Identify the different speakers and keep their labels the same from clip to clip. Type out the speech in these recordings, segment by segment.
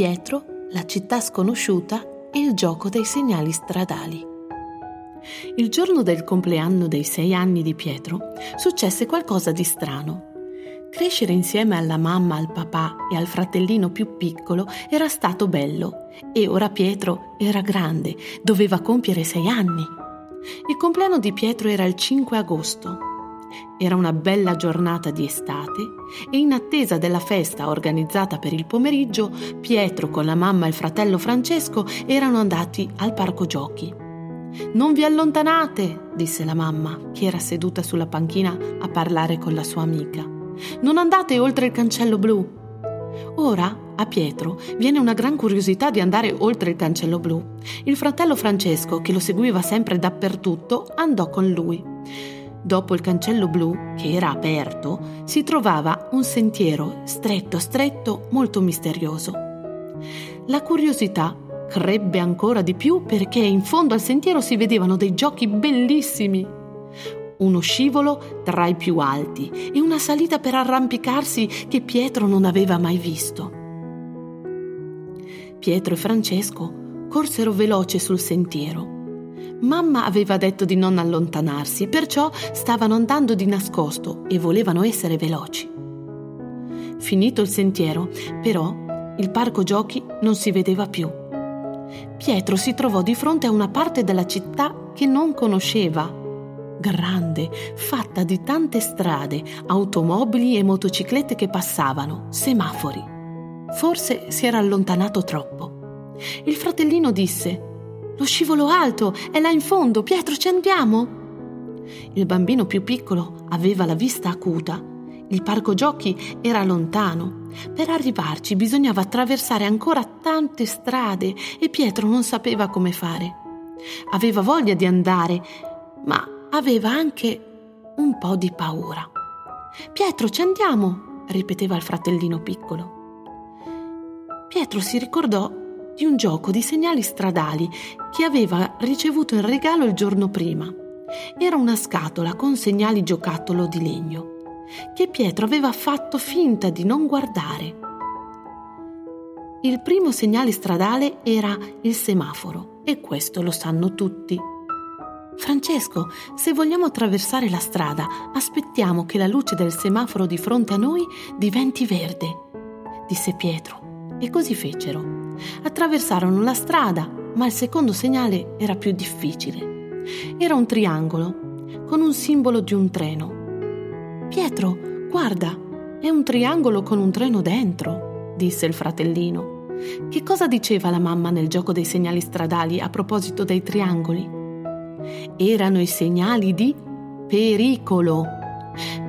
Speaker 1: Pietro, la città sconosciuta e il gioco dei segnali stradali. Il giorno del compleanno dei sei anni di Pietro successe qualcosa di strano. Crescere insieme alla mamma, al papà e al fratellino più piccolo era stato bello e ora Pietro era grande, doveva compiere sei anni. Il compleanno di Pietro era il 5 agosto. Era una bella giornata di estate e in attesa della festa organizzata per il pomeriggio, Pietro con la mamma e il fratello Francesco erano andati al parco giochi. Non vi allontanate, disse la mamma, che era seduta sulla panchina a parlare con la sua amica. Non andate oltre il cancello blu. Ora a Pietro viene una gran curiosità di andare oltre il cancello blu. Il fratello Francesco, che lo seguiva sempre dappertutto, andò con lui. Dopo il cancello blu, che era aperto, si trovava un sentiero stretto stretto molto misterioso. La curiosità crebbe ancora di più perché in fondo al sentiero si vedevano dei giochi bellissimi. Uno scivolo tra i più alti e una salita per arrampicarsi che Pietro non aveva mai visto. Pietro e Francesco corsero veloce sul sentiero. Mamma aveva detto di non allontanarsi, perciò stavano andando di nascosto e volevano essere veloci. Finito il sentiero, però, il parco giochi non si vedeva più. Pietro si trovò di fronte a una parte della città che non conosceva. Grande, fatta di tante strade, automobili e motociclette che passavano, semafori. Forse si era allontanato troppo. Il fratellino disse lo scivolo alto è là in fondo, Pietro, ci andiamo? Il bambino più piccolo aveva la vista acuta. Il parco giochi era lontano. Per arrivarci bisognava attraversare ancora tante strade e Pietro non sapeva come fare. Aveva voglia di andare, ma aveva anche un po' di paura. Pietro, ci andiamo, ripeteva il fratellino piccolo. Pietro si ricordò di un gioco di segnali stradali che aveva ricevuto in regalo il giorno prima. Era una scatola con segnali giocattolo di legno che Pietro aveva fatto finta di non guardare. Il primo segnale stradale era il semaforo e questo lo sanno tutti. Francesco, se vogliamo attraversare la strada, aspettiamo che la luce del semaforo di fronte a noi diventi verde, disse Pietro. E così fecero. Attraversarono la strada, ma il secondo segnale era più difficile. Era un triangolo con un simbolo di un treno. Pietro, guarda, è un triangolo con un treno dentro, disse il fratellino. Che cosa diceva la mamma nel gioco dei segnali stradali a proposito dei triangoli? Erano i segnali di pericolo.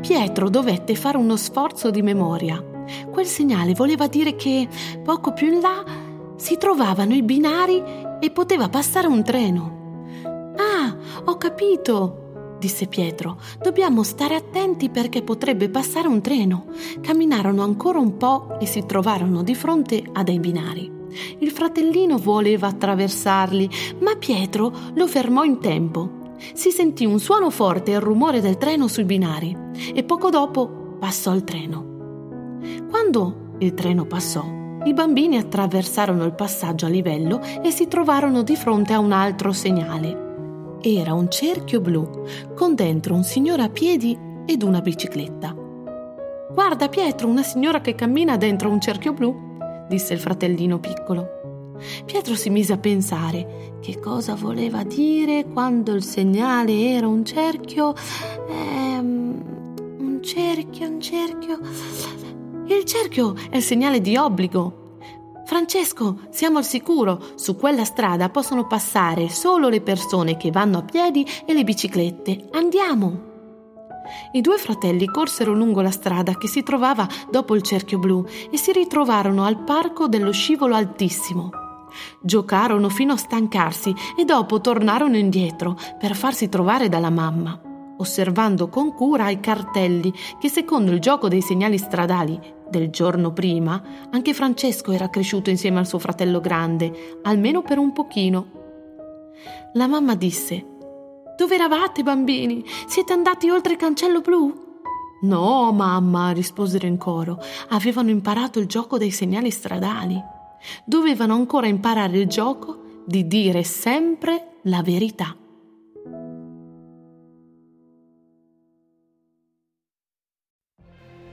Speaker 1: Pietro dovette fare uno sforzo di memoria. Quel segnale voleva dire che poco più in là si trovavano i binari e poteva passare un treno. Ah, ho capito, disse Pietro. Dobbiamo stare attenti perché potrebbe passare un treno. Camminarono ancora un po' e si trovarono di fronte a dei binari. Il fratellino voleva attraversarli, ma Pietro lo fermò in tempo. Si sentì un suono forte e il rumore del treno sui binari e poco dopo passò il treno. Quando il treno passò, i bambini attraversarono il passaggio a livello e si trovarono di fronte a un altro segnale. Era un cerchio blu con dentro un signore a piedi ed una bicicletta. Guarda Pietro, una signora che cammina dentro un cerchio blu, disse il fratellino piccolo. Pietro si mise a pensare che cosa voleva dire quando il segnale era un cerchio. Ehm, un cerchio, un cerchio. Il cerchio è il segnale di obbligo. Francesco, siamo al sicuro, su quella strada possono passare solo le persone che vanno a piedi e le biciclette. Andiamo. I due fratelli corsero lungo la strada che si trovava dopo il cerchio blu e si ritrovarono al parco dello scivolo altissimo. Giocarono fino a stancarsi e dopo tornarono indietro per farsi trovare dalla mamma, osservando con cura i cartelli che secondo il gioco dei segnali stradali del giorno prima anche Francesco era cresciuto insieme al suo fratello grande, almeno per un pochino. La mamma disse dove eravate, bambini? Siete andati oltre il cancello blu? No, mamma, risposero in coro. Avevano imparato il gioco dei segnali stradali. Dovevano ancora imparare il gioco di dire sempre la verità.